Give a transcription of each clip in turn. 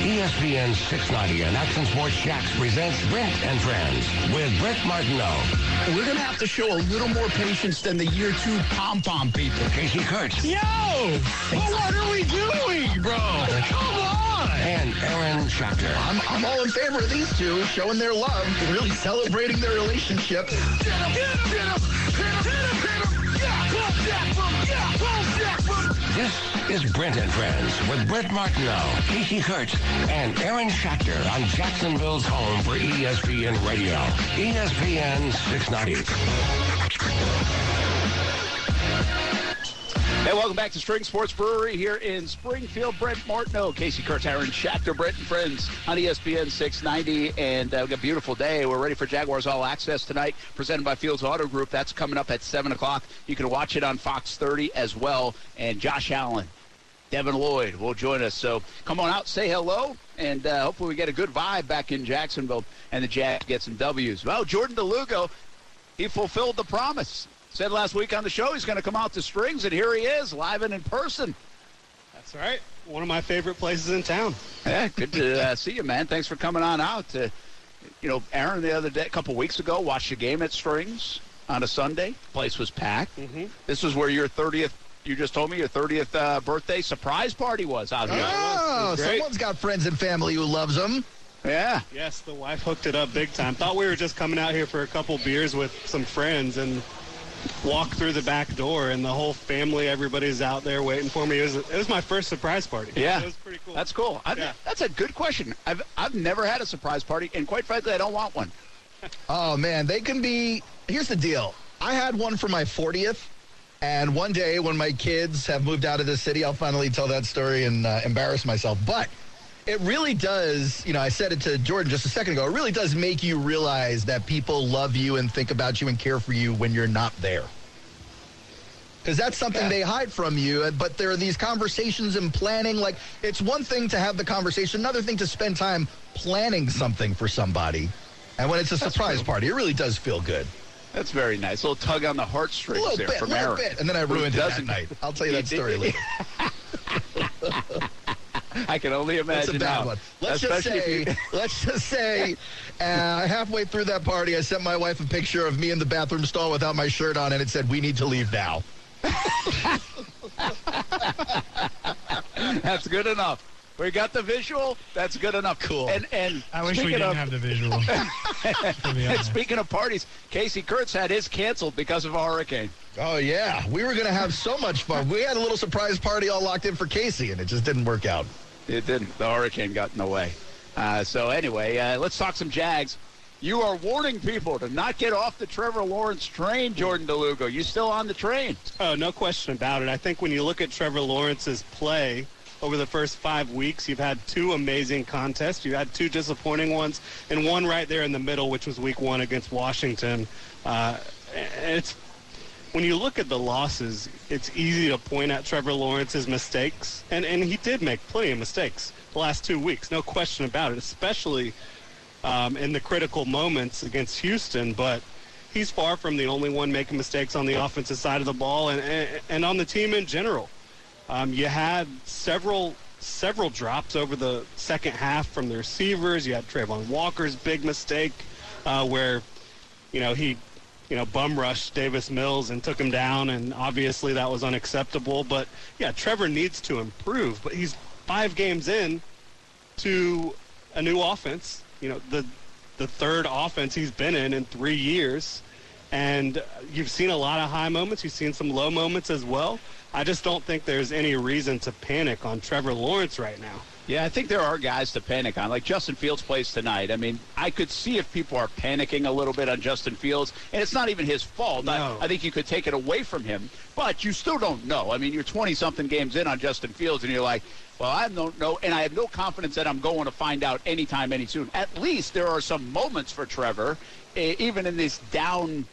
ESPN 690 and Action Sports Jax presents Brent and Friends with Brent Martineau. We're going to have to show a little more patience than the year two pom-pom people. Casey Kurtz. Yo! Well, what are we doing, bro? Come on! And Aaron Schachter. I'm, I'm all in favor of these two showing their love, really celebrating their relationship. Get him! Get him! Get him! Hit him! Hit him! Hit him! Yeah! Pull Jack from! Yeah! This is Brent and Friends with Brent Martineau, Casey Kurtz, and Aaron Schachter on Jacksonville's home for ESPN Radio. ESPN 690. Hey, welcome back to Strings Sports Brewery here in Springfield. Brent Martineau, Casey Kurtz, Aaron Schachter, Brent and Friends on ESPN 690. And uh, we've got a beautiful day. We're ready for Jaguars All Access tonight, presented by Fields Auto Group. That's coming up at 7 o'clock. You can watch it on Fox 30 as well. And Josh Allen, Devin Lloyd will join us. So come on out, say hello, and uh, hopefully we get a good vibe back in Jacksonville and the Jags get some W's. Well, Jordan DeLugo, he fulfilled the promise. Said last week on the show he's going to come out to Strings, and here he is, live and in person. That's right. One of my favorite places in town. Yeah, good to uh, see you, man. Thanks for coming on out. Uh, you know, Aaron, the other day, a couple weeks ago, watched a game at Strings on a Sunday. Place was packed. Mm-hmm. This was where your 30th, you just told me your 30th uh, birthday surprise party was out here. Oh, Great. someone's got friends and family who loves them. Yeah. Yes, the wife hooked it up big time. Thought we were just coming out here for a couple beers with some friends and walk through the back door, and the whole family, everybody's out there waiting for me. It was, it was my first surprise party. Yeah. It was pretty cool. That's cool. I, Yeah. That's a good question. I've, I've never had a surprise party, and quite frankly, I don't want one. Oh man, they can be. Here's the deal. I had one for my 40th, and one day when my kids have moved out of the city, I'll finally tell that story and uh, embarrass myself. But it really does. You know, I said it to Jordan just a second ago. It really does make you realize that people love you and think about you and care for you when you're not there. Because that's something they hide from you. Uh, but there are these conversations and planning. Like, it's one thing to have the conversation, another thing to spend time planning something for somebody. And when it's a surprise party, it really does feel good. That's very nice. A little tug on the heartstrings there bit, from Aaron. bit. And then I ruined it that night. I'll tell you that story later. I can only That's imagine a bad now. one. Let's just say, you- let's just say, uh, halfway through that party, I sent my wife a picture of me in the bathroom stall without my shirt on, and it said, "We need to leave now." That's good enough. We got the visual. That's good enough. Cool. And and I wish we speaking didn't of, have the visual. to be and honest. speaking of parties, Casey Kurtz had his canceled because of a hurricane. Oh yeah, we were gonna have so much fun. We had a little surprise party all locked in for Casey, and it just didn't work out. It didn't. The hurricane got in the way. Uh, so anyway, uh, let's talk some Jags. You are warning people to not get off the Trevor Lawrence train, Jordan DeLugo. You still on the train? Oh, no question about it. I think when you look at Trevor Lawrence's play over the first five weeks, you've had two amazing contests. You had two disappointing ones, and one right there in the middle, which was Week One against Washington. Uh, it's when you look at the losses, it's easy to point at Trevor Lawrence's mistakes, and and he did make plenty of mistakes the last two weeks, no question about it, especially um, in the critical moments against Houston. But he's far from the only one making mistakes on the offensive side of the ball, and and, and on the team in general. Um, you had several several drops over the second half from the receivers. You had Travon Walker's big mistake, uh, where you know he you know bum rushed Davis Mills and took him down, and obviously that was unacceptable. But yeah, Trevor needs to improve, but he's five games in to a new offense. You know the the third offense he's been in in three years. And you've seen a lot of high moments. You've seen some low moments as well. I just don't think there's any reason to panic on Trevor Lawrence right now. Yeah, I think there are guys to panic on. Like Justin Fields plays tonight. I mean, I could see if people are panicking a little bit on Justin Fields, and it's not even his fault. No. I, I think you could take it away from him, but you still don't know. I mean, you're 20 something games in on Justin Fields, and you're like, well, I don't know, and I have no confidence that I'm going to find out anytime, any soon. At least there are some moments for Trevor, even in this down,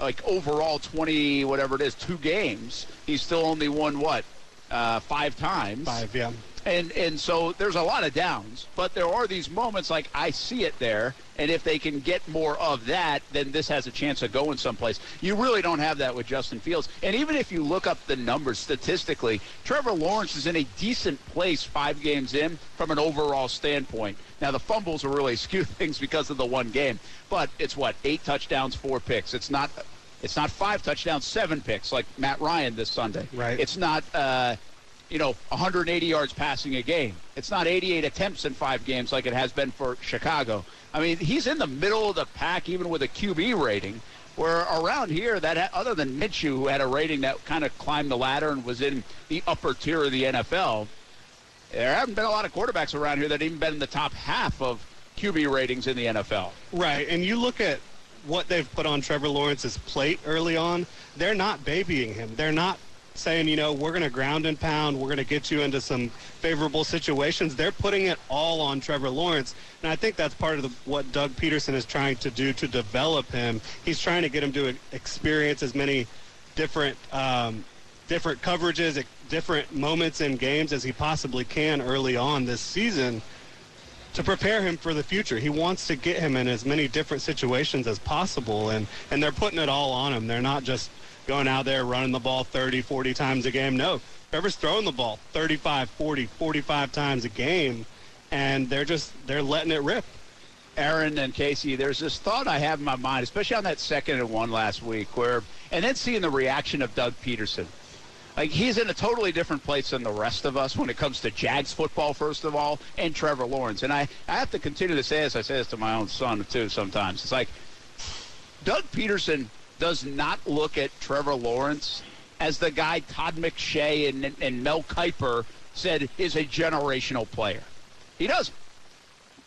like overall 20, whatever it is, two games. He's still only won what, uh, five times. Five, yeah. And and so there's a lot of downs, but there are these moments like I see it there, and if they can get more of that, then this has a chance of going someplace. You really don't have that with Justin Fields. And even if you look up the numbers statistically, Trevor Lawrence is in a decent place five games in from an overall standpoint. Now the fumbles will really skew things because of the one game, but it's what eight touchdowns, four picks. It's not. It's not five touchdowns, seven picks like Matt Ryan this Sunday. Right. It's not. Uh, you know, 180 yards passing a game. It's not 88 attempts in five games like it has been for Chicago. I mean, he's in the middle of the pack even with a QB rating. Where around here, that other than Minshew, who had a rating that kind of climbed the ladder and was in the upper tier of the NFL, there haven't been a lot of quarterbacks around here that even been in the top half of QB ratings in the NFL. Right, and you look at what they've put on Trevor Lawrence's plate early on. They're not babying him. They're not saying, you know, we're going to ground and pound, we're going to get you into some favorable situations. They're putting it all on Trevor Lawrence, and I think that's part of the, what Doug Pederson is trying to do to develop him. He's trying to get him to experience as many different um, different coverages, different moments in games as he possibly can early on this season to prepare him for the future. He wants to get him in as many different situations as possible, and, and they're putting it all on him. They're not just going out there running the ball 30, 40 times a game. No, Trevor's throwing the ball 35, 40, 45 times a game, and they're just they're letting it rip. Aaron and Casey, there's this thought I have in my mind, especially on that second and one last week, where and then seeing the reaction of Doug Pederson. Like he's in a totally different place than the rest of us when it comes to Jags football, first of all, and Trevor Lawrence. And I, I have to continue to say this. I say this to my own son too sometimes. It's like Doug Pederson does not look at Trevor Lawrence as the guy Todd McShay and, and Mel Kiper said is a generational player. He doesn't.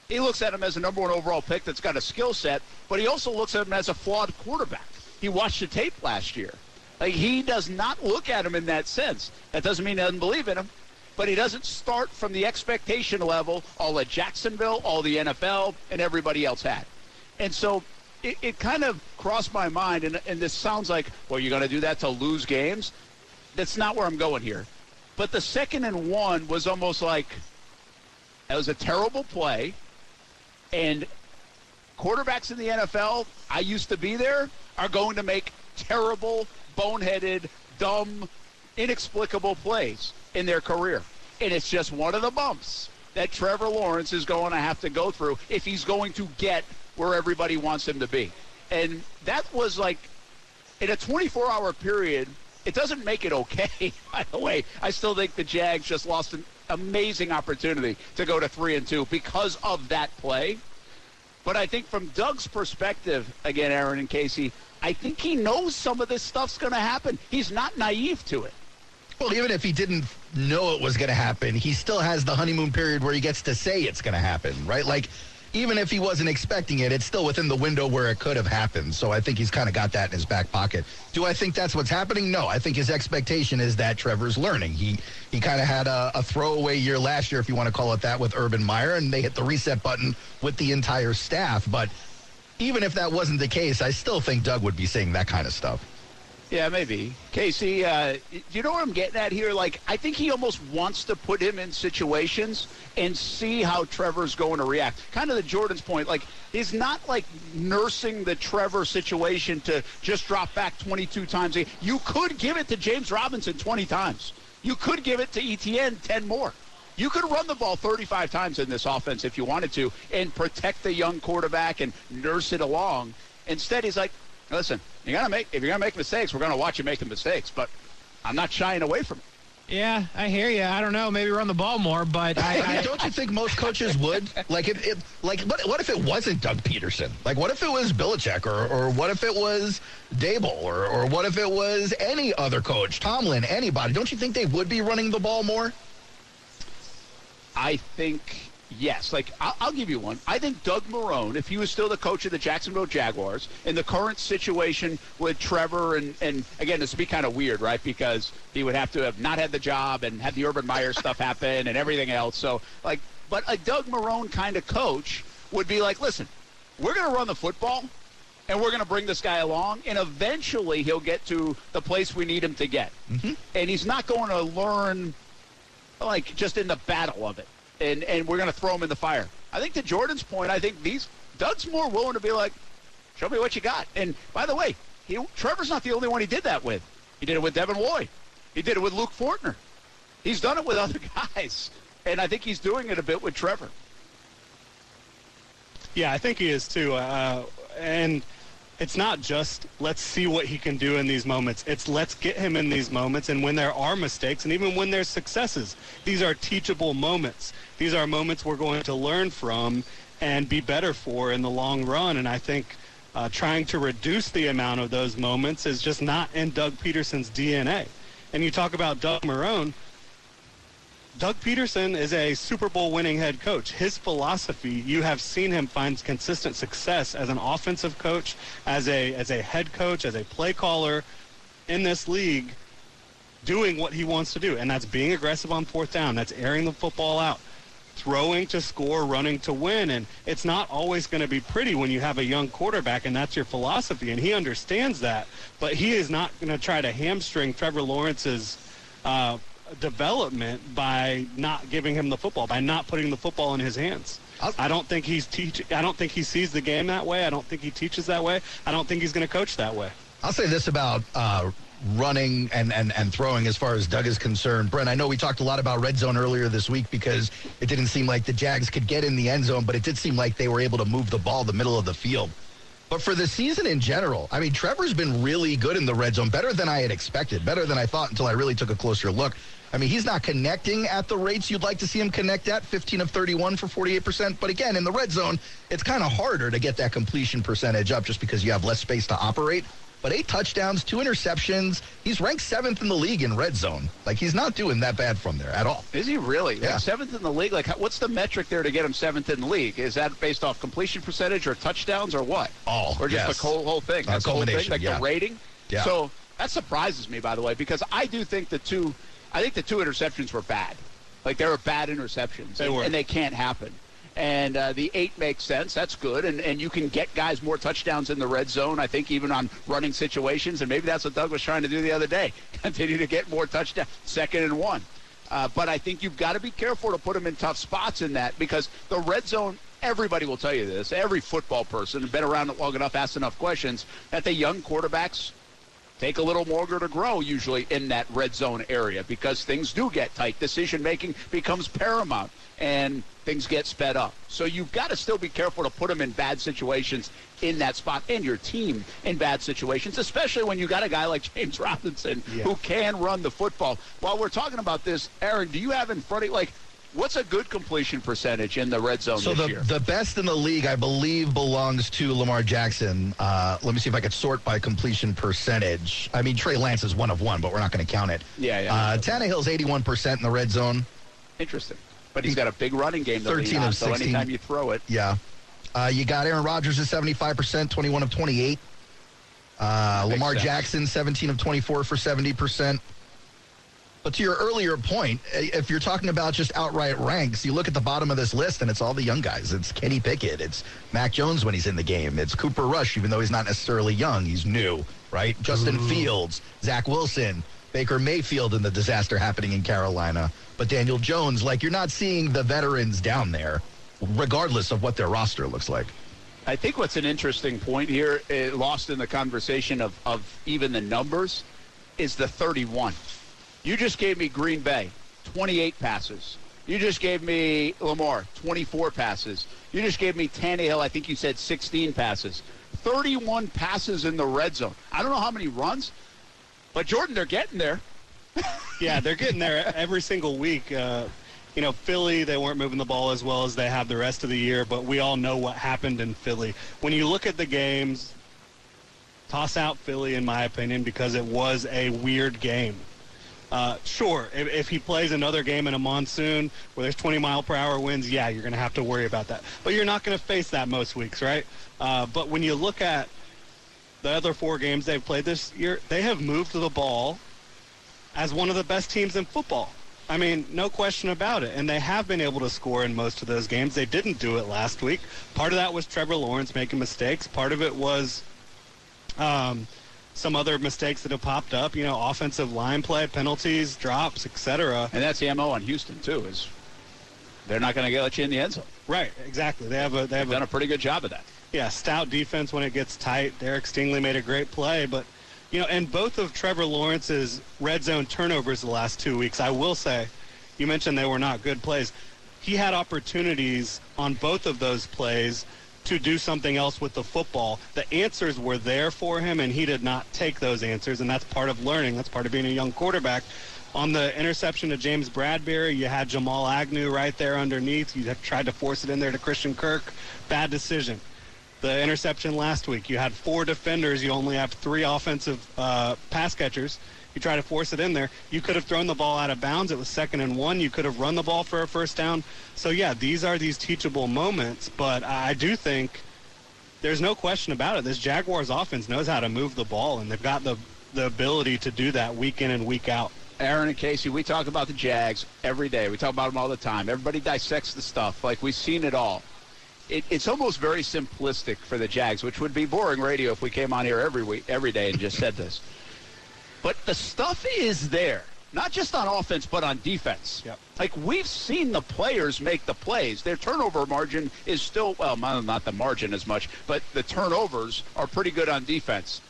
He looks at him as a number one overall pick that's got a skill set, but he also looks at him as a flawed quarterback. He watched the tape last year. Like he does not look at him in that sense. That doesn't mean he doesn't believe in him, but he doesn't start from the expectation level all that Jacksonville, all the NFL, and everybody else had. And so it, it kind of crossed my mind, and, and this sounds like, well, you're going to do that to lose games. That's not where I'm going here. But the second and one was almost like that was a terrible play, and quarterbacks in the NFL, I used to be there, are going to make terrible, boneheaded, dumb, inexplicable plays in their career. And it's just one of the bumps that Trevor Lawrence is going to have to go through if he's going to get where everybody wants him to be. And that was like in a 24 hour period, it doesn't make it okay, by the way. I still think the Jags just lost an amazing opportunity to go to 3 and 2 because of that play. But I think from Doug's perspective, again, Aaron and Casey, I think he knows some of this stuff's going to happen. He's not naive to it. Well, even if he didn't know it was going to happen, he still has the honeymoon period where he gets to say it's going to happen, right? Like even if he wasn't expecting it, it's still within the window where it could have happened. So I think he's kind of got that in his back pocket. Do I think that's what's happening? No. I think his expectation is that Trevor's learning. He he kind of had a, a throwaway year last year, if you want to call it that, with Urban Meyer, and they hit the reset button with the entire staff. But even if that wasn't the case, I still think Doug would be saying that kind of stuff. Yeah, maybe. Casey, uh, you know what I'm getting at here? Like, I think he almost wants to put him in situations and see how Trevor's going to react. Kind of the Jordan's point. Like, he's not like nursing the Trevor situation to just drop back 22 times. You could give it to James Robinson 20 times. You could give it to ETN 10 more. You could run the ball 35 times in this offense if you wanted to and protect the young quarterback and nurse it along. Instead, he's like, listen, you gotta make if you're gonna make mistakes, we're gonna watch you make the mistakes. But I'm not shying away from it. Yeah, I hear you. I don't know. Maybe run the ball more, but I, I don't you think most coaches would? Like, if it, like, what, what if it wasn't Doug Pederson? Like, what if it was Belichick, or, or what if it was Daboll, or, or what if it was any other coach, Tomlin, anybody? Don't you think they would be running the ball more? I think Yes, like I'll, I'll, give you one. I think Doug Marrone, if he was still the coach of the Jacksonville Jaguars, in the current situation with Trevor, and and again, this would be kind of weird, right? Because he would have to have not had the job and had the Urban Meyer stuff happen and everything else. So, like, but a Doug Marrone kind of coach would be like, listen, we're going to run the football, and we're going to bring this guy along, and eventually he'll get to the place we need him to get. Mm-hmm. And he's not going to learn like just in the battle of it, and and we're going to throw him in the fire. I think to Jordan's point, I think these Doug's more willing to be like, show me what you got. And by the way, he, Trevor's not the only one he did that with. He did it with Devin Lloyd. He did it with Luke Fortner. He's done it with other guys, and I think he's doing it a bit with Trevor. Yeah, I think he is too. Uh, and it's not just let's see what he can do in these moments. It's let's get him in these moments. And when there are mistakes, and even when there's successes, these are teachable moments. These are moments we're going to learn from and be better for in the long run. And I think uh, trying to reduce the amount of those moments is just not in Doug Pederson's DNA. And you talk about Doug Marrone. Doug Pederson is a Super Bowl winning head coach. His philosophy, you have seen him find consistent success as an offensive coach, as a as a head coach, as a play caller in this league doing what he wants to do. And that's being aggressive on fourth down. That's airing the football out. Throwing to score, running to win. And it's not always going to be pretty when you have a young quarterback, and that's your philosophy. And he understands that. But he is not going to try to hamstring Trevor Lawrence's uh, development by not giving him the football, by not putting the football in his hands. I don't think he's teach. I don't think he sees the game that way. I don't think he teaches that way. I don't think he's going to coach that way. I'll say this about uh, running and, and, and throwing as far as Doug is concerned. Brent, I know we talked a lot about red zone earlier this week because it didn't seem like the Jags could get in the end zone, but it did seem like they were able to move the ball the middle of the field. But for the season in general, I mean, Trevor's been really good in the red zone, better than I had expected, better than I thought until I really took a closer look. I mean, he's not connecting at the rates you'd like to see him connect at 15 of 31 for 48%. But again, in the red zone, it's kind of harder to get that completion percentage up just because you have less space to operate. But eight touchdowns, two interceptions. He's ranked seventh in the league in red zone. Like, he's not doing that bad from there at all. Is he really? Yeah. Like seventh in the league? Like, what's the metric there to get him seventh in the league? Is that based off completion percentage or touchdowns or what? All, Or just yes. the whole, whole thing? Uh, That's the whole thing? Like yeah. the rating? Yeah. So that surprises me, by the way, because I do think the two, I think the two interceptions were bad. Like, they were bad interceptions. They and, were. and they can't happen. And uh, the eight makes sense. That's good. And, and you can get guys more touchdowns in the red zone, I think, even on running situations. And maybe that's what Doug was trying to do the other day continue to get more touchdowns, second and one. Uh, but I think you've got to be careful to put them in tough spots in that because the red zone, everybody will tell you this. Every football person, been around it long enough, asked enough questions, that the young quarterbacks take a little longer to grow usually in that red zone area because things do get tight. Decision making becomes paramount and things get sped up. So you've got to still be careful to put them in bad situations in that spot and your team in bad situations, especially when you got a guy like James Robinson who can run the football. While we're talking about this, Aaron, do you have in front of you, like, what's a good completion percentage in the red zone So the, year? the best in the league, I believe, belongs to Lamar Jackson. Uh, let me see if I could sort by completion percentage. I mean, Trey Lance is one of one, but we're not going to count it. Yeah, yeah. Uh, Tannehill's 81% in the red zone. Interesting. But he's got a big running game to 13 lean on, of so 16. anytime you throw it, Yeah. Uh, you got Aaron Rodgers at 75%, 21 of 28. Uh, Lamar sense. Jackson, 17 of 24 for 70%. But to your earlier point, eh, if you're talking about just outright ranks, you look at the bottom of this list and it's all the young guys. It's Kenny Pickett. It's Mac Jones when he's in the game. It's Cooper Rush, even though he's not necessarily young. He's new, right? Justin Fields, Zach Wilson, Baker Mayfield in the disaster happening in Carolina. But Daniel Jones, like you're not seeing the veterans down there, regardless of what their roster looks like. I think what's an interesting point here, uh, lost in the conversation of, of even the numbers, is the 31. You just gave me Green Bay, 28 passes. You just gave me Lamar, 24 passes. You just gave me Tannehill, I think you said 16 passes. 31 passes in the red zone. I don't know how many runs, but Jordan, they're getting there. Yeah, they're getting there every single week. Uh, you know, Philly, they weren't moving the ball as well as they have the rest of the year, but we all know what happened in Philly. When you look at the games, toss out Philly, in my opinion, because it was a weird game. Uh, sure, if, if he plays another game in a monsoon where there's 20 mile per hour winds, yeah, you're going to have to worry about that. But you're not going to face that most weeks, right? Uh, but when you look at the other four games they've played this year, they have moved the ball as one of the best teams in football. I mean, no question about it. And they have been able to score in most of those games. They didn't do it last week. Part of that was Trevor Lawrence making mistakes. Part of it was um, some other mistakes that have popped up. You know, offensive line play, penalties, drops, etc. And that's the mo on Houston too. Is they're not going to let you in the end zone. Right, exactly. They have a they have They've done a, a pretty good job of that. yeah stout defense when it gets tight. Derek Stingley made a great play, but you know, and both of Trevor Lawrence's red zone turnovers the last two weeks, I will say, you mentioned they were not good plays. He had opportunities on both of those plays to do something else with the football. The answers were there for him, and he did not take those answers, and that's part of learning. That's part of being a young quarterback. On the interception to James Bradberry, you had Jamal Agnew right there underneath. You tried to force it in there to Christian Kirk. Bad decision. The interception last week, you had four defenders. You only have three offensive uh, pass catchers. You try to force it in there. You could have thrown the ball out of bounds. It was second and one. You could have run the ball for a first down. So, yeah, these are these teachable moments. But I do think there's no question about it. This Jaguars offense knows how to move the ball, and they've got the, the ability to do that week in and week out. Aaron and Casey, we talk about the Jags every day. We talk about them all the time. Everybody dissects the stuff. Like we've seen it all. It, it's almost very simplistic for the Jags, which would be boring radio if we came on here every week, every day, and just said this. But the stuff is there, not just on offense, but on defense. Yep. Like we've seen the players make the plays. Their turnover margin is still well, not the margin as much, but the turnovers are pretty good on defense.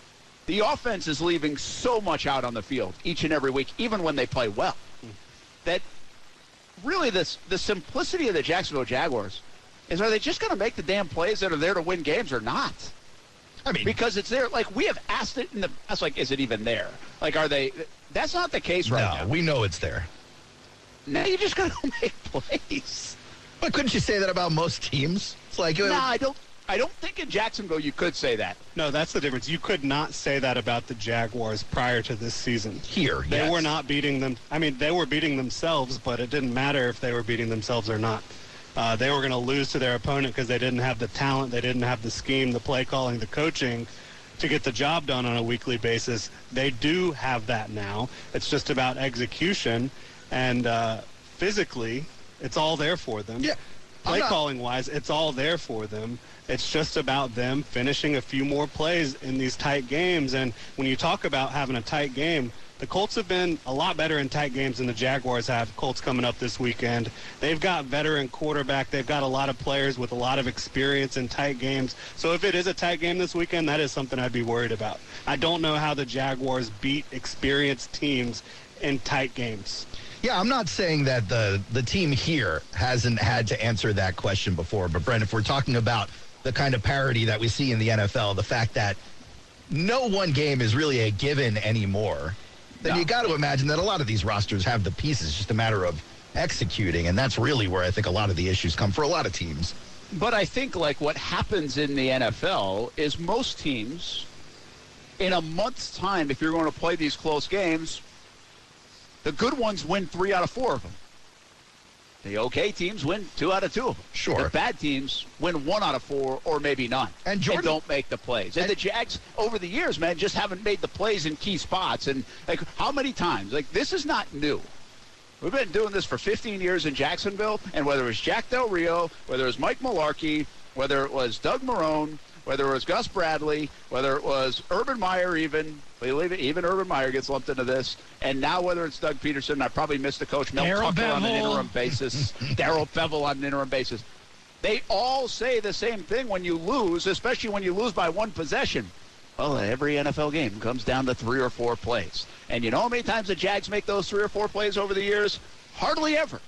The offense is leaving so much out on the field each and every week, even when they play well. That really this the simplicity of the Jacksonville Jaguars is are they just going to make the damn plays that are there to win games or not? I mean, Because it's there. Like we have asked it in the past. Like, is it even there? Like, are they? That's not the case right no, now. we know it's there. now you just got to make plays. But couldn't you say that about most teams? It's like, No, I don't. I don't think in Jacksonville you could say that. No, that's the difference. You could not say that about the Jaguars prior to this season. here, They yes. were not beating them. I mean, they were beating themselves, but it didn't matter if they were beating themselves or not. Uh, they were going to lose to their opponent because they didn't have the talent, they didn't have the scheme, the play calling, the coaching to get the job done on a weekly basis. They do have that now. It's just about execution and uh, physically, it's all there for them. Yeah. Play not- calling wise, it's all there for them. It's just about them finishing a few more plays in these tight games. And when you talk about having a tight game, the Colts have been a lot better in tight games than the Jaguars have. Colts coming up this weekend. They've got veteran quarterback. They've got a lot of players with a lot of experience in tight games. So if it is a tight game this weekend, that is something I'd be worried about. I don't know how the Jaguars beat experienced teams in tight games. Yeah, I'm not saying that the the team here hasn't had to answer that question before, but Brent, if we're talking about the kind of parity that we see in the NFL, the fact that no one game is really a given anymore, then No. you got to imagine that a lot of these rosters have the pieces, it's just a matter of executing, and that's really where I think a lot of the issues come for a lot of teams. But I think like what happens in the NFL is most teams in a month's time, if you're going to play these close games, the good ones win three out of four of them. The okay teams win two out of two of them. Sure. The bad teams win one out of four or maybe none. And Jordan- don't make the plays. And, And- the Jags over the years, man, just haven't made the plays in key spots. And like how many times? Like this is not new. We've been doing this for 15 years in Jacksonville, and whether it was Jack Del Rio, whether it was Mike Mularkey, whether it was Doug Marrone, whether it was Gus Bradley, whether it was Urban Meyer, even believe it, even Urban Meyer gets lumped into this, and now whether it's Doug Pederson, I probably missed the coach Mel Darryl Tucker on an interim basis, Darrell Bevell on an interim basis. They all say the same thing when you lose, especially when you lose by one possession. Well, every NFL game comes down to three or four plays. And you know how many times the Jags make those three or four plays over the years? Hardly ever.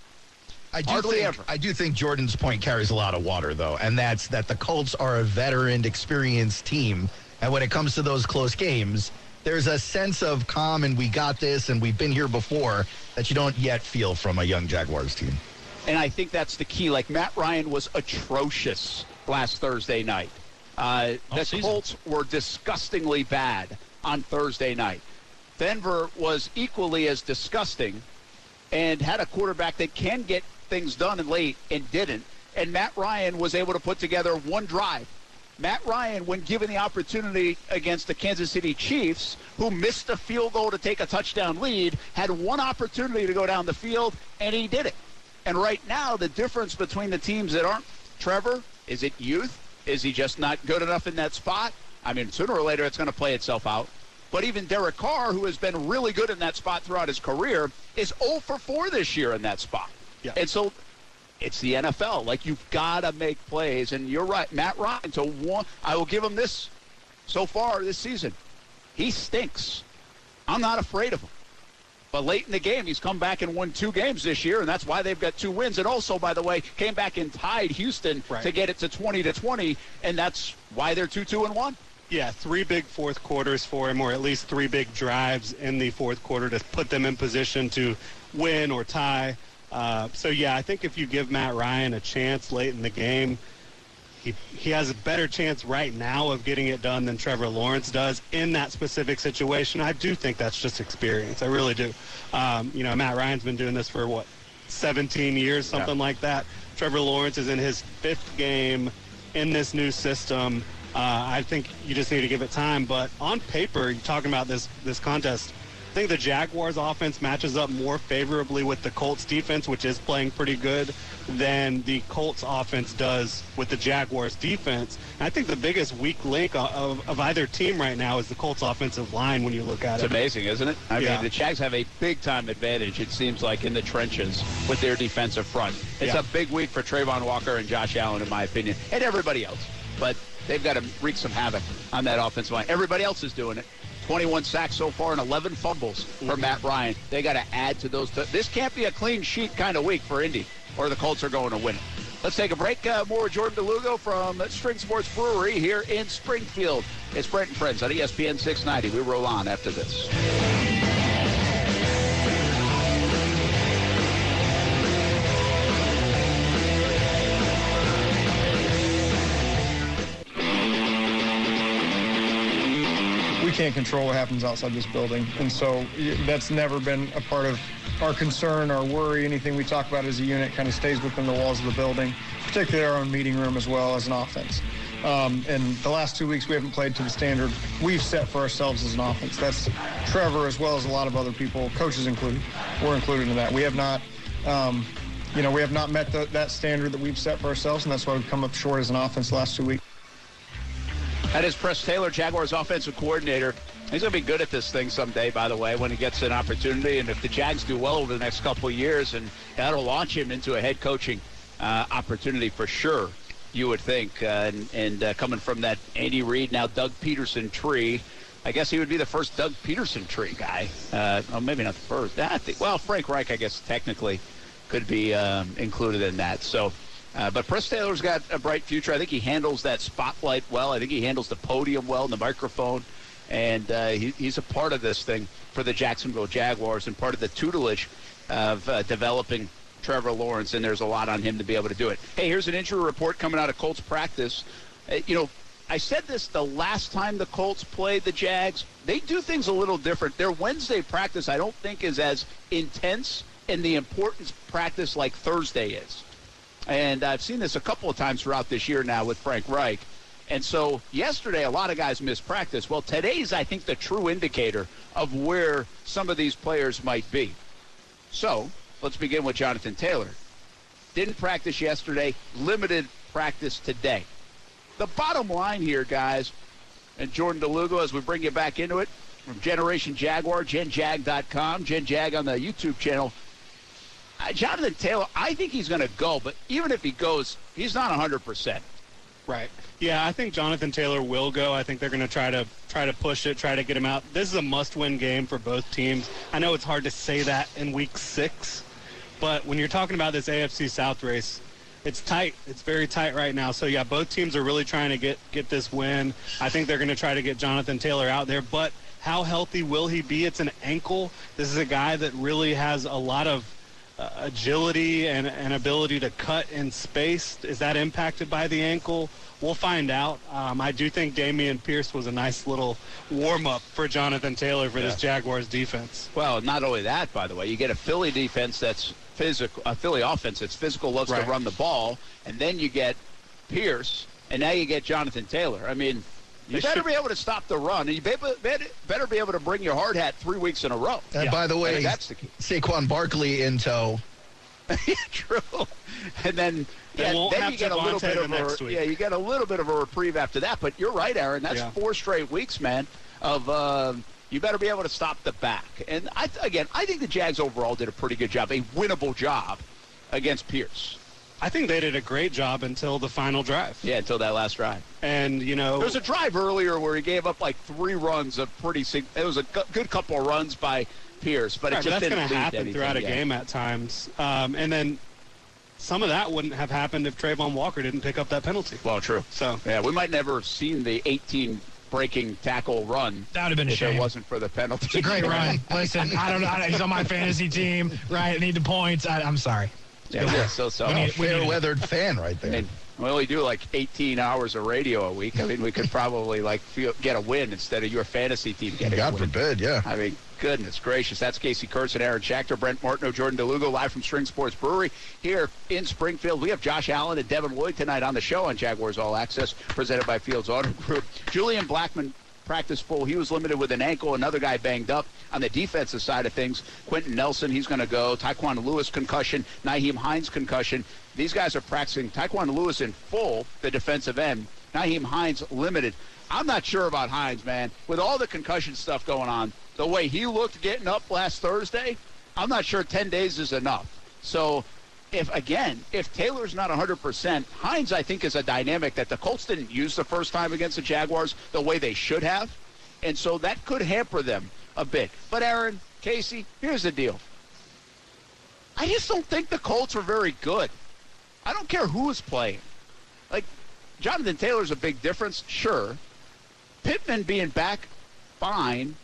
I do Hardly think ever. I do think Jordan's point carries a lot of water though, and that's that the Colts are a veteran, experienced team, and when it comes to those close games, there's a sense of calm and we got this and we've been here before that you don't yet feel from a young Jaguars team. And I think that's the key. Like Matt Ryan was atrocious last Thursday night. Uh, the season. Colts were disgustingly bad on Thursday night. Denver was equally as disgusting and had a quarterback that can get things done and late and didn't. And Matt Ryan was able to put together one drive. Matt Ryan, when given the opportunity against the Kansas City Chiefs, who missed a field goal to take a touchdown lead, had one opportunity to go down the field, and he did it. And right now, the difference between the teams that aren't Trevor is it youth? Is he just not good enough in that spot? I mean, sooner or later, it's going to play itself out. But even Derek Carr, who has been really good in that spot throughout his career, is 0 for 4 this year in that spot. Yeah. And so it's the NFL. Like you've got to make plays, and you're right, Matt Ryan. To one, I will give him this. So far this season, he stinks. I'm not afraid of him. But late in the game, he's come back and won two games this year, and that's why they've got two wins. And also, by the way, came back and tied Houston Right. to get it to 20 to 20, and that's why they're two two and one. Yeah, three big fourth quarters for him, or at least three big drives in the fourth quarter to put them in position to win or tie. Uh, so yeah, I think if you give Matt Ryan a chance late in the game, he, he has a better chance right now of getting it done than Trevor Lawrence does in that specific situation. I do think that's just experience. I really do. Um, you know, Matt Ryan's been doing this for what, 17 years, something like that. Trevor Lawrence is in his fifth game in this new system. Uh, I think you just need to give it time. But on paper, you're talking about this this contest. I think the Jaguars offense matches up more favorably with the Colts defense, which is playing pretty good, than the Colts offense does with the Jaguars defense. And I think the biggest weak link of, of either team right now is the Colts offensive line when you look at It's it. It's amazing, isn't it? I Yeah. mean, the Jags have a big time advantage, it seems like, in the trenches with their defensive front. It's Yeah. a big week for Travon Walker and Josh Allen, in my opinion, and everybody else. But they've got to wreak some havoc on that offensive line. Everybody else is doing it. 21 sacks so far and 11 fumbles for Matt Ryan. They got to add to those. this can't be a clean sheet kind of week for Indy, or the Colts are going to win it. Let's take a break. Uh, more Jordan DeLugo from Strings Sports Brewery here in Springfield. It's Brent and Friends on ESPN 690. We roll on after this. Can't control what happens outside this building. And so that's never been a part of our concern, our worry, anything we talk about as a unit kind of stays within the walls of the building, particularly our own meeting room as well as an offense. Um, and the last two weeks we haven't played to the standard we've set for ourselves as an offense. That's Trevor as well as a lot of other people, coaches included. We're included in that. We have not, um, you know, we have not met the, that standard that we've set for ourselves, and that's why we've come up short as an offense last two weeks. That is Press Taylor, Jaguars offensive coordinator. He's going to be good at this thing someday, by the way, when he gets an opportunity. And if the Jags do well over the next couple of years, and that'll launch him into a head coaching uh, opportunity for sure, you would think. Uh, and and uh, coming from that Andy Reid, now Doug Pederson tree, I guess he would be the first Doug Pederson tree guy. Uh, well, maybe not the first. I think, well, Frank Reich, I guess, technically could be um, included in that. So. Uh, but Press Taylor's got a bright future. I think he handles that spotlight well. I think he handles the podium well and the microphone. And uh, he, he's a part of this thing for the Jacksonville Jaguars and part of the tutelage of uh, developing Trevor Lawrence. And there's a lot on him to be able to do it. Hey, here's an injury report coming out of Colts practice. Uh, you know, I said this the last time the Colts played the Jags. They do things a little different. Their Wednesday practice, I don't think, is as intense and the importance practice like Thursday is. And I've seen this a couple of times throughout this year now with Frank Reich. And so yesterday, a lot of guys missed practice. Well, today's, I think, the true indicator of where some of these players might be. So let's begin with Jonathan Taylor. Didn't practice yesterday, limited practice today. The bottom line here, guys, and Jordan DeLugo, as we bring you back into it, from Generation Jaguar, genjag.com, Gen Jag on the YouTube channel. Uh, Jonathan Taylor, I think he's going to go, but even if he goes, he's not 100%. Right. Yeah, I think Jonathan Taylor will go. I think they're going to try to try to push it, try to get him out. This is a must-win game for both teams. I know it's hard to say that in week 6, but when you're talking about this AFC South race, it's tight. It's very tight right now. So yeah, both teams are really trying to get get this win. I think they're going to try to get Jonathan Taylor out there, but how healthy will he be? It's an ankle. This is a guy that really has a lot of agility and, and ability to cut in space. Is that impacted by the ankle? We'll find out. Um, I do think Dameon Pierce was a nice little warm-up for Jonathan Taylor for this Jaguars defense. Well, not only that, by the way, you get a Philly defense that's physical, a Philly offense that's physical, loves Right. to run the ball, and then you get Pierce, and now you get Jonathan Taylor. I mean, you They better should- be able to stop the run, and you be- better, better be able to bring your hard hat three weeks in a row. And by the I way, think that's the key. Saquon Barkley in tow. yeah, true. And then, yeah, then you get a little bit of a yeah, you get a little bit of a reprieve after that. But you're right, Aaron. That's Yeah. four straight weeks, man, of uh, you better be able to stop the back. And I, again, I think the Jags overall did a pretty good job, a winnable job against Pierce. I think they did a great job until the final drive. Yeah, until that last drive. And, you know, There was a drive earlier where he gave up like three runs of pretty. sig- It was a good couple of runs by Pierce, but right, it but just that's didn't going to happen anything throughout a game at times. Um, and then some of that wouldn't have happened if Travon Walker didn't pick up that penalty. Well, true. So Yeah, we might never have seen the 18 breaking tackle run. That would have been a if shame. it wasn't for the penalty. It's a great run. Listen, I don't know. He's on my fantasy team, right? I need the points. I, I'm sorry. yeah, yeah, so so. We need- we need- Fair weathered fan right I there. mean, we only do like 18 hours of radio a week. I mean, we could probably like feel, get a win instead of your fantasy team getting a God win. forbid, yeah. I mean, goodness gracious. That's Casey Kurtz and Aaron Schachter, Brent Martineau, Jordan DeLugo, live from Strings Sports Brewery here in Springfield. We have Josh Allen and Devin Lloyd tonight on the show on Jaguars All Access, presented by Fields Auto Group. Julian Blackmon practice full. He was limited with an ankle. Another guy banged up. On the defensive side of things, Quenton Nelson, he's going to go. Tyquan Lewis concussion. Nyheim Hines concussion. These guys are practicing. Tyquan Lewis in full, the defensive end. Nyheim Hines limited. I'm not sure about Hines, man. With all the concussion stuff going on, the way he looked getting up last Thursday, I'm not sure 10 days is enough. So, if again, if Taylor's not 100%, Hines, I think, is a dynamic that the Colts didn't use the first time against the Jaguars the way they should have. And so that could hamper them a bit. But, Aaron, Casey, here's the deal. I just don't think the Colts are very good. I don't care who is playing. Like, Jonathan Taylor's a big difference, sure. Pittman being back, fine.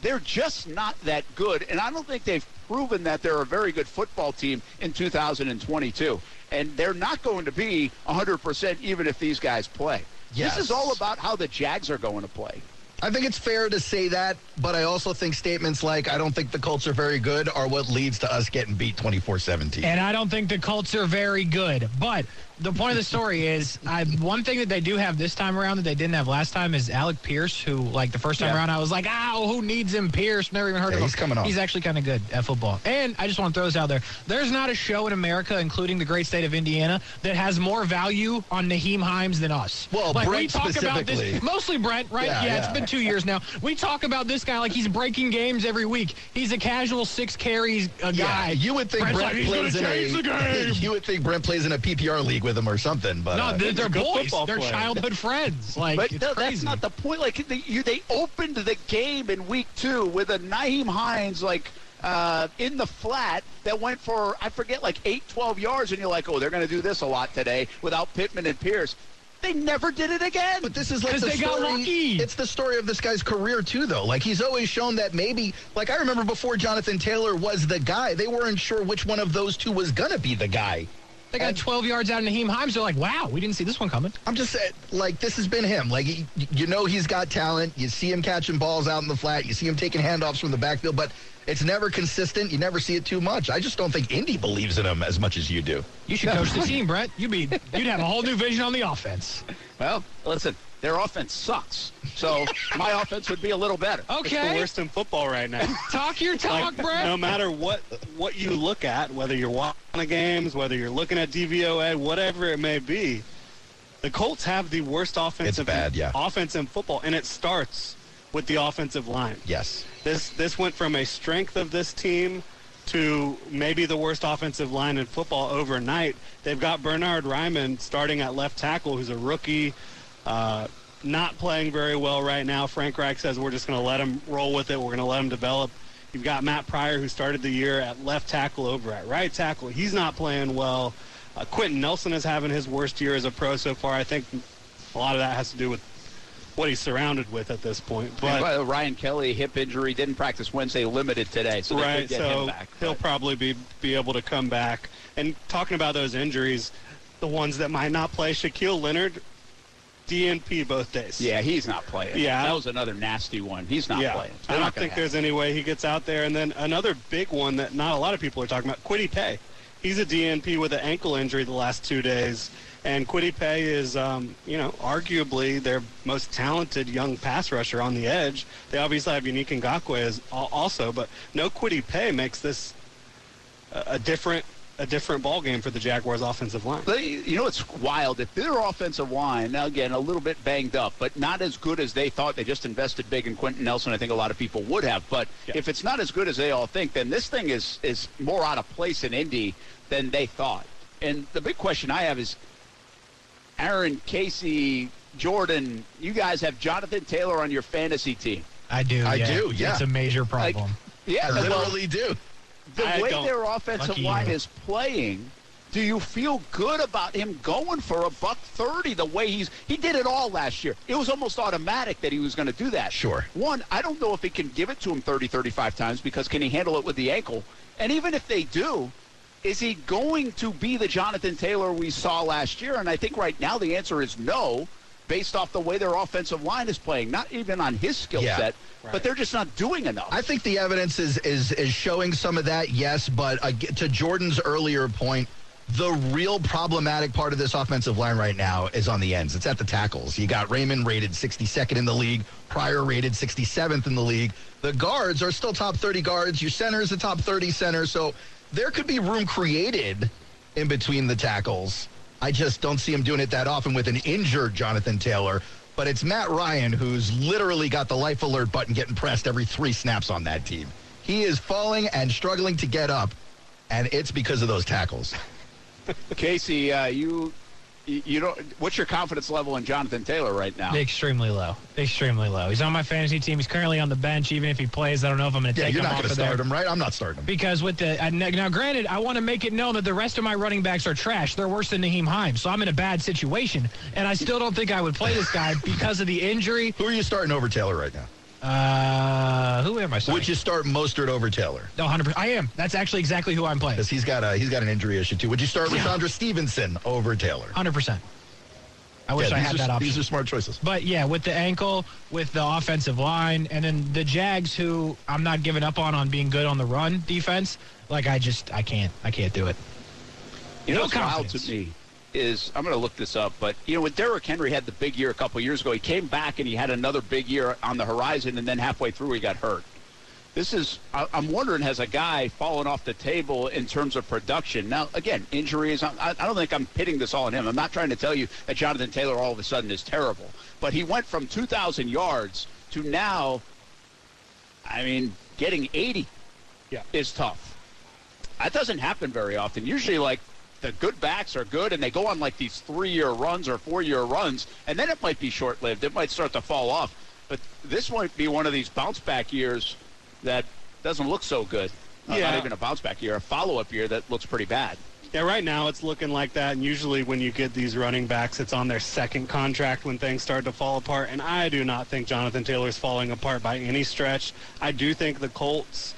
They're just not that good, and I don't think they've proven that they're a very good football team in 2022. And they're not going to be 100% even if these guys play. Yes. This is all about how the Jags are going to play. I think it's fair to say that, but I also think statements like, I don't think the Colts are very good, are what leads to us getting beat 24 17. And I don't think the Colts are very good. But the point of the story is, I, one thing that they do have this time around that they didn't have last time is Alec Pierce, who, like, the first time Yeah. around, I was like, ow, who needs him? Pierce, never even heard Yeah, of him. he's coming on. He's actually kind of good at football. And I just want to throw this out there. There's not a show in America, including the great state of Indiana, that has more value on Nyheim Hines than us. Well, like, we Brent talk about specifically. this, mostly Brent, right? Yeah, yeah, it's been two years now. We talk about this guy like he's breaking games every week. He's a casual six carries a guy. You would think Brent's Brent like, plays in a. You would think Brent plays in a PPR league with him or something, but No, uh, they're, they're boys. They're player. childhood friends. Like, But it's no, crazy. that's not the point. Like they, you, they opened the game in week two with a Nyheim Hines like uh, in the flat that went for I forget like eight, 12 yards, and you're like, oh, they're going to do this a lot today without Pittman and Pierce. They never did it again. But this is like the they got lucky. It's the story of this guy's career too, though. Like he's always shown that maybe. Like I remember before Jonathan Taylor was the guy, they weren't sure which one of those two was gonna be the guy. They got 12 yards out of Nyheim Hines. They're like, wow, we didn't see this one coming. I'm just saying, like this has been him. Like he, you know, he's got talent. You see him catching balls out in the flat. You see him taking handoffs from the backfield, but it's never consistent. You never see it too much. I just don't think Indy believes in him as much as you do. You should coach the team, Brett. You'd be, you'd have a whole new vision on the offense. well, listen, their offense sucks. So my offense would be a little better. It's the Okay, worst in football right now. talk your talk, Like, Brett. no matter what what you look at, whether you're watching the games, whether you're looking at DVOA, whatever it may be, the Colts have the worst offensive bad, yeah. offense in football, and it starts with the offensive line. Yes. This this went from a strength of this team to maybe the worst offensive line in football overnight. They've got Bernhard Raimann starting at left tackle, who's a rookie, uh, not playing very well right now. Frank Reich says we're just going to let him roll with it. We're going to let him develop. You've got Matt Pryor, who started the year at left tackle over at right tackle. He's not playing well. Uh, Quenton Nelson is having his worst year as a pro so far. I think a lot of that has to do with what he's surrounded with at this point. But Ryan Kelly hip injury didn't practice Wednesday, limited today, so right, could get so him back. he'll probably be be able to come back. And talking about those injuries, the ones that might not play, Shaquille Leonard, DNP both days. yeah, he's not playing. Yeah. that was another nasty one. He's not yeah. playing. I They're don't think there's any way he gets out there. And then another big one that not a lot of people are talking about, Kwity Paye. He's a DNP with an ankle injury the last two days. And Kwity Paye is, um, you know, arguably their most talented young pass rusher on the edge. They obviously have Yannick Ngakoue as also, but no Kwity Paye makes this a different a different ball game for the Jaguars offensive line. They, you know, it's wild. If their offensive line, now again, a little bit banged up, but not as good as they thought, they just invested big in Quenton Nelson. I think a lot of people would have. But Yeah. if it's not as good as they all think, then this thing is, is more out of place in Indy than they thought. And the big question I have is Aaron, Casey, Jordan, you guys have Jonathan Taylor on your fantasy team. I do. I yeah. do, yeah. It's a major Like, problem. yeah, I well, literally do. The I way their offensive Lucky line you. is playing, do you feel good about him going for a buck thirty? The way he's he did it all last year. It was almost automatic that he was going to do that. Sure. One, I don't know if he can give it to him 30, 35 times because can he handle it with the ankle? And even if they do, is he going to be the Jonathan Taylor we saw last year? And I think right now the answer is no, based off the way their offensive line is playing. Not even on his skill Yeah. set, but they're just not doing enough. I think the evidence is is is showing some of that, yes. But uh, to Jordan's earlier point, the real problematic part of this offensive line right now is on the ends. It's at the tackles. You got Raimann rated 62nd in the league, Pryor rated 67th in the league. The guards are still top 30 guards. Your center is a top 30 center. So there could be room created in between the tackles. I just don't see him doing it that often with an injured Jonathan Taylor. But it's Matt Ryan who's literally got the life alert button getting pressed every three snaps on that team. He is falling and struggling to get up, and it's because of those tackles. Casey, uh, you you don't. What's your confidence level in Jonathan Taylor right now? Extremely low. Extremely low. He's on my fantasy team. He's currently on the bench. Even if he plays, I don't know if I'm going to Yeah, take you're him not off going to of there. start him, right? I'm not starting him. Because with the now, granted, I want to make it known that the rest of my running backs are trash. They're worse than Nyheim Hines, so I'm in a bad situation, and I still don't think I would play this guy because of the injury. Who are you starting over Taylor right now? Uh, who am I? Sorry. Would you start Mostert over Taylor? No, hundred percent. I am. That's actually exactly who I'm playing. Because he's got a he's got an injury issue too. Would you start Rhamondre Stevenson over Taylor? 100. percent I wish Yeah, I had are, that option. These are smart choices. But yeah, with the ankle, with the offensive line, and then the Jags, who I'm not giving up on on being good on the run defense. Like I just, I can't, I can't do it. You know No what's wild confidence. to me is I'm going to look this up, but you know when Derrick Henry had the big year a couple years ago, he came back and he had another big year on the horizon, and then halfway through he got hurt. This is I- I'm wondering has a guy fallen off the table in terms of production? Now again, injuries. I, I don't think I'm pitting this all on him. I'm not trying to tell you that Jonathan Taylor all of a sudden is terrible, but he went from 2,000 yards to now. I mean, getting 80 Yeah. is tough. That doesn't happen very often. Usually, like the good backs are good, and they go on like these three-year runs or four-year runs, and then it might be short-lived. It might start to fall off. But this might be one of these bounce-back years that doesn't look so good. Uh, Yeah. Not even a bounce-back year, a follow-up year that looks pretty bad. Yeah, right now it's looking like that. And usually when you get these running backs, it's on their second contract when things start to fall apart. And I do not think Jonathan Taylor's falling apart by any stretch. I do think the Colts,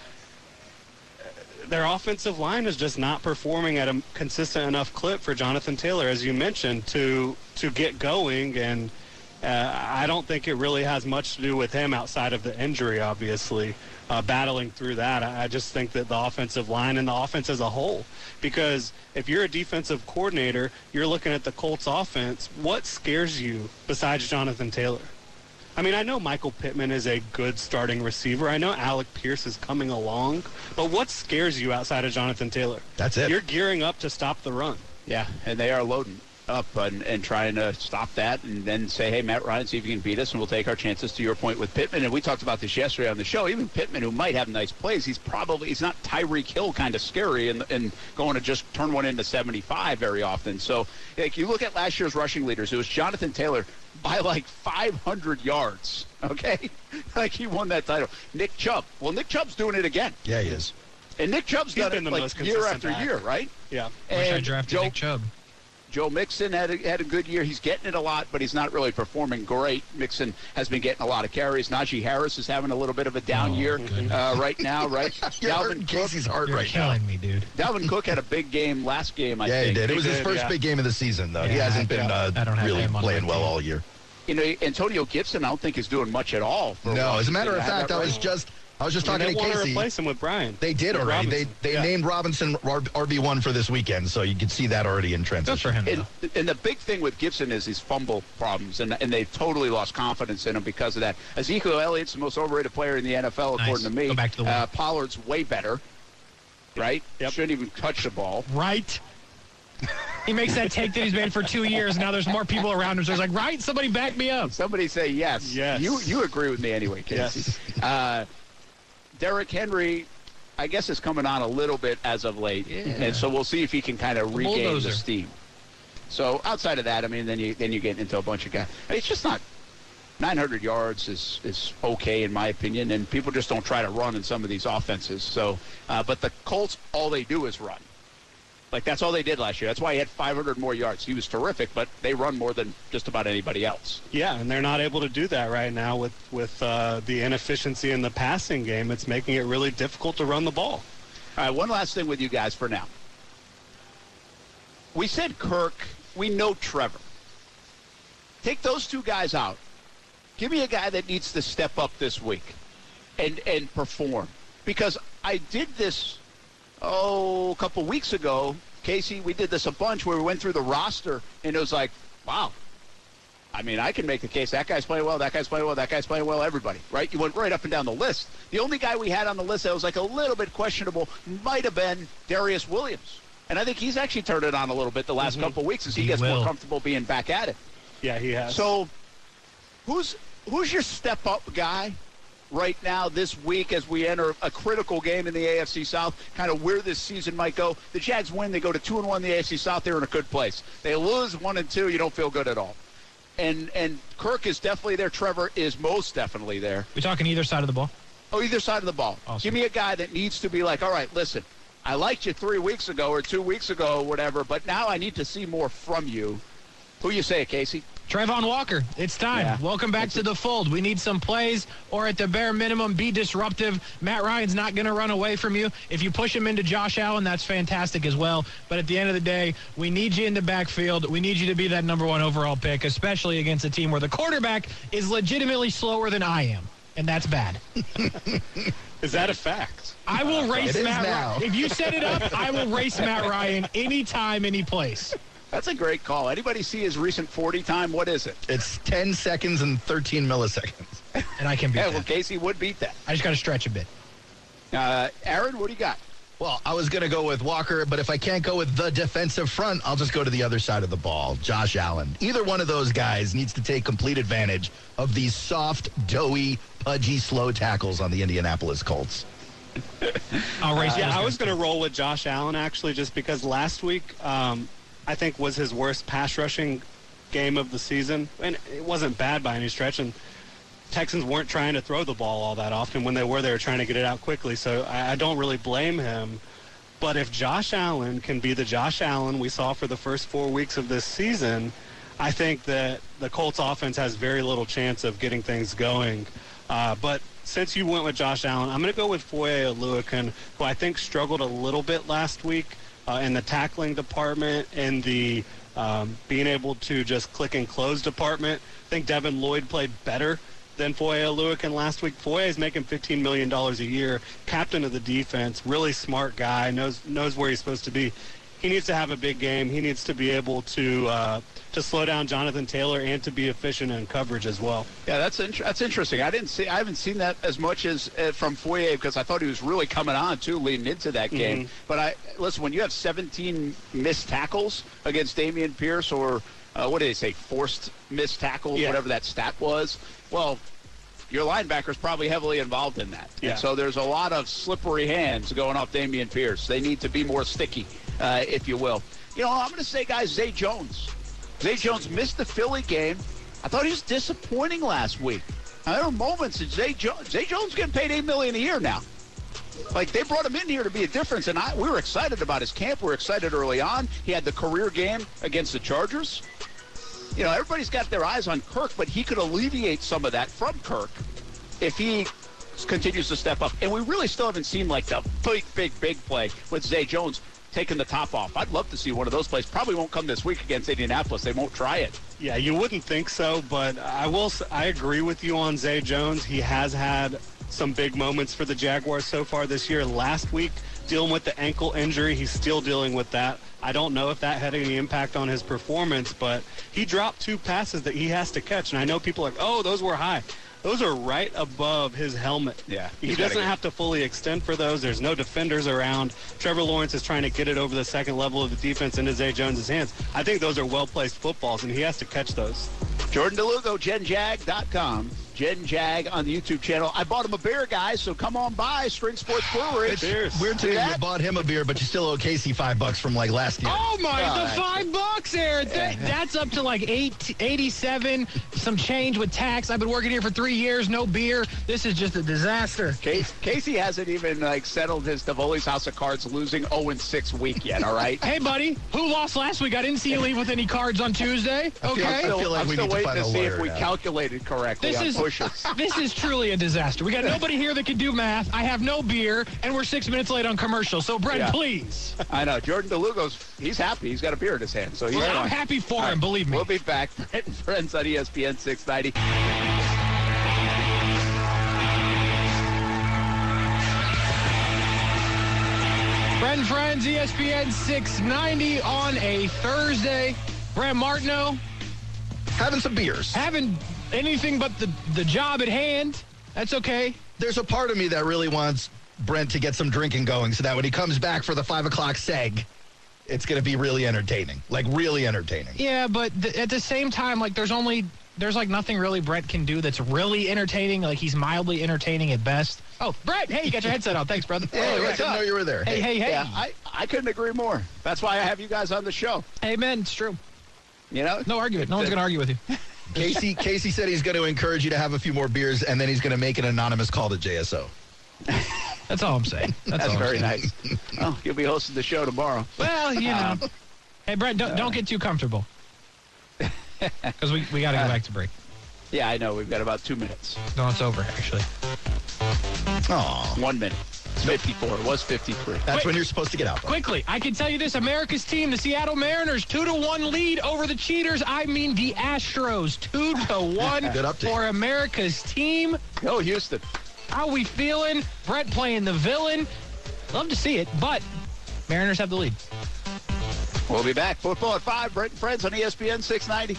their offensive line is just not performing at a consistent enough clip for Jonathan Taylor, as you mentioned, to to get going. And uh, I don't think it really has much to do with him outside of the injury, obviously. Uh, battling through that, I I just think that the offensive line and the offense as a whole, because if you're a defensive coordinator, you're looking at the Colts offense. What scares you besides Jonathan Taylor? I mean, I know Michael Pittman is a good starting receiver. I know Alec Pierce is coming along, but what scares you outside of Jonathan Taylor? That's it. You're gearing up to stop the run. Yeah, and they are loading up and, and trying to stop that and then say, hey, Matt Ryan, see if you can beat us, and we'll take our chances to your point with Pittman. And we talked about this yesterday on the show. Even Pittman, who might have nice plays, he's probably, he's not Tyreek Hill kind of scary and, and going to just turn one into 75 very often. So, like, you look at last year's rushing leaders, it was Jonathan Taylor by like 500 yards, okay? like he won that title. Nick Chubb. Well, Nick Chubb's doing it again. Yeah, he is. And Nick Chubb's He's done been it the like most year after back. year, right? Yeah. Wish I And drafted Joe, Nick Chubb. Joe Mixon had a, had a good year. He's getting it a lot, but he's not really performing great. Mixon has been getting a lot of carries. Najee Harris is having a little bit of a down Oh, year uh, right now, right? You're Dalvin Cook, Casey's heart You're right now. killing me, dude. Dalvin Cook had a big game last game, I Yeah, he did. It He was his did, first yeah. big game of the season, though. he hasn't been uh, I don't really him on my playing well all year. You know, Antonio Gibson, I don't think is doing much at all. For No, as a matter of Washington. fact, I was Right? just I was just I mean, talking they to want to Casey. replace him with Brian. They did With already. They Robinson. they Yeah. named Robinson RB one for this weekend, so you could see that already in Good transition. for him. And, and the big thing with Gibson is his fumble problems, and, and they've totally lost confidence in him because of that. Ezekiel Elliott's the most overrated player in the NFL, Nice. according to me. Go back to the uh. Pollard's way better. right? Yep. Shouldn't even touch the ball. Right. He makes that take that he's made for two years. Now there's more people around him. So he's like, right? Somebody back me up. Somebody say yes. Yes. You you agree with me anyway, Casey. Yes. Uh, Derrick Henry, I guess, is coming on a little bit as of late, and so we'll see if he can kind of regain the steam. So outside of that, I mean, then you then you get into a bunch of guys. It's just not 900 yards is is okay in my opinion, and people just don't try to run in some of these offenses. So, uh, but the Colts, all they do is run. Like that's all they did last year. That's why he had 500 more yards. He was terrific, but they run more than just about anybody else. Yeah, and they're not able to do that right now with with uh, the inefficiency in the passing game. It's making it really difficult to run the ball. All right, one last thing with you guys for now. We said Kirk. We know Trevor. Take those two guys out. Give me a guy that needs to step up this week and and perform. Because I did this oh a couple weeks ago, Casey. We did this a bunch where we went through the roster and it was like, wow. I mean, I can make the case that guy's playing well, that guy's playing well, that guy's playing well, everybody, right? You went right up and down the list. The only guy we had on the list that was like a little bit questionable might have been Darius Williams. And I think he's actually turned it on a little bit the last mm-hmm. couple of weeks as he, He gets will. more comfortable being back at it. Yeah, he has. So, who's who's your step up guy right now this week as we enter a critical game in the AFC South? Kind of where this season might go. The Jags win, they go to two and one in the AFC South. They're in a good place. They lose one and two, you don't feel good at all. And and Kirk is definitely there. Trevor is most definitely there. We talking either side of the ball? Oh, either side of the ball. Awesome. Give me a guy that needs to be like, all right, listen, I liked you three weeks ago or two weeks ago or whatever, but now I need to see more from you. Who you say, Casey? Travon Walker, it's time. Yeah. Welcome back to the fold. We need some plays, or at the bare minimum, be disruptive. Matt Ryan's not going to run away from you. If you push him into Josh Allen, that's fantastic as well. But at the end of the day, we need you in the backfield. We need you to be that number one overall pick, especially against a team where the quarterback is legitimately slower than I am. And that's bad. is that a fact? I will race It is Matt. Ryan. If you set it up, I will race Matt Ryan anytime, any place. That's a great call. Anybody see his recent 40 time? What is it? It's 10 seconds and 13 milliseconds. And I can beat Yeah, well, that. Casey would beat that. I just got to stretch a bit. Uh, Aaron, what do you got? Well, I was going to go with Walker, but if I can't go with the defensive front, I'll just go to the other side of the ball, Josh Allen. Either one of those guys needs to take complete advantage of these soft, doughy, pudgy, slow tackles on the Indianapolis Colts. I'll race Yeah, I was going to roll with Josh Allen actually, just because last week um, I think was his worst pass rushing game of the season, and it wasn't bad by any stretch. And Texans weren't trying to throw the ball all that often. When they were, they were trying to get it out quickly. So I, I don't really blame him. But if Josh Allen can be the Josh Allen we saw for the first four weeks of this season, I think that the Colts offense has very little chance of getting things going. Uh, but since you went with Josh Allen, I'm going to go with Foye Oluokun, who I think struggled a little bit last week uh, in the tackling department and the um, being able to just click and close department. I think Devin Lloyd played better than Foye Oluokun last week. Foye is making $15 million a year, captain of the defense, really smart guy, knows knows where he's supposed to be. He needs to have a big game. He needs to be able to uh, to slow down Jonathan Taylor and to be efficient in coverage as well. Yeah, that's int- that's interesting. I didn't see. I haven't seen that as much as uh, from Foyer because I thought he was really coming on too, leading into that game. But I listen when you have 17 missed tackles against Dameon Pierce, or uh, what did they say, forced missed tackles, Yeah. whatever that stat was. Well, your linebacker's probably heavily involved in that. Yeah. And so there's a lot of slippery hands going off Dameon Pierce. They need to be more sticky, uh, if you will. You know, I'm going to say, guys, Zay Jones. Zay Jones missed the Philly game. I thought he was disappointing last week. Now, there were moments that Zay Jones, Zay Jones getting paid eight million a year now. Like they brought him in here to be a difference, and I, we were excited about his camp. We were excited early on. He had the career game against the Chargers. You know, everybody's got their eyes on Kirk, but he could alleviate some of that from Kirk if he continues to step up. And we really still haven't seen like the big, big, big play with Zay Jones taking the top off. I'd love to see one of those plays. Probably won't come this week against Indianapolis. They won't try it. Yeah, you wouldn't think so, but I will. I agree with you on Zay Jones. He has had some big moments for the Jaguars so far this year. Last week, dealing with the ankle injury, he's still dealing with that. I don't know if that had any impact on his performance, but he dropped two passes that he has to catch, and I know people are like, "Oh, those were high." Those are right above his helmet. Yeah, He doesn't have to fully extend for those. There's no defenders around. Trevor Lawrence is trying to get it over the second level of the defense into Zay Jones's hands. I think those are well-placed footballs, and he has to catch those. Jordan DeLugo, GenJag.com. Jen Jag on the YouTube channel. I bought him a beer, guys, so come on by Strings Sports Brewery. It's Cheers. weird to See you bought him a beer, but you still owe Casey five bucks from like last year. Oh my, Oh, the that's- five bucks there. That, that's up to like eight, 87, some change with tax. I've been working here for three years, no beer. This is just a disaster. Casey, Casey hasn't even like settled his Tivoli's House of Cards losing 0-6 week yet, all right? Hey, buddy, who lost last week? I didn't see you leave with any cards on Tuesday. Okay. I feel like I'm we still need to waiting find to a see if we now. calculated correctly This on is pushes. this is truly a disaster. We got nobody here that can do math. I have no beer, and we're six minutes late on commercial. So, Brent, Yeah. please. I know. Jordan DeLugo's, he's happy. He's got a beer in his hand, so he's I'm fine. happy for All him. right, Believe me. We'll be back. Brent and Friends on ESPN 690. Brent and Friends, ESPN 690 on a Thursday. Brent Martineau Having some beers. having anything but the, the job at hand. That's okay. There's a part of me that really wants Brent to get some drinking going so that when he comes back for the five o'clock seg, it's going to be really entertaining. Like, really entertaining. Yeah, but th- at the same time, like there's only there's like nothing really Brent can do that's really entertaining. Like he's mildly entertaining at best. Oh, Brent, hey, you got your headset on. Thanks, brother. Hey, I what's didn't know you were there. Hey, hey, hey. Yeah, I, I couldn't agree more. That's why I have you guys on the show. Amen. it's true. You know? No argument. No one's gonna argue with you. Casey, Casey said he's going to encourage you to have a few more beers, and then he's going to make an anonymous call to JSO. That's all I'm saying. That's, That's all very saying. nice. oh, you'll be hosting the show tomorrow. Well, you know. hey, Brent, don't, don't get too comfortable. Because we, we got to go uh, back to break. Yeah, I know. We've got about two minutes. No, it's over, actually. Aw. One minute. It's 54. It was 53. That's when you're supposed to get out. though. Quickly, I can tell you this: America's team, the Seattle Mariners, two to one lead over the cheaters. I mean the Astros, two to one Good update. for America's team. Go Houston. How we feeling? Brent playing the villain. Love to see it, but Mariners have the lead. We'll be back. Football at 5. Brent and Friends on ESPN 690.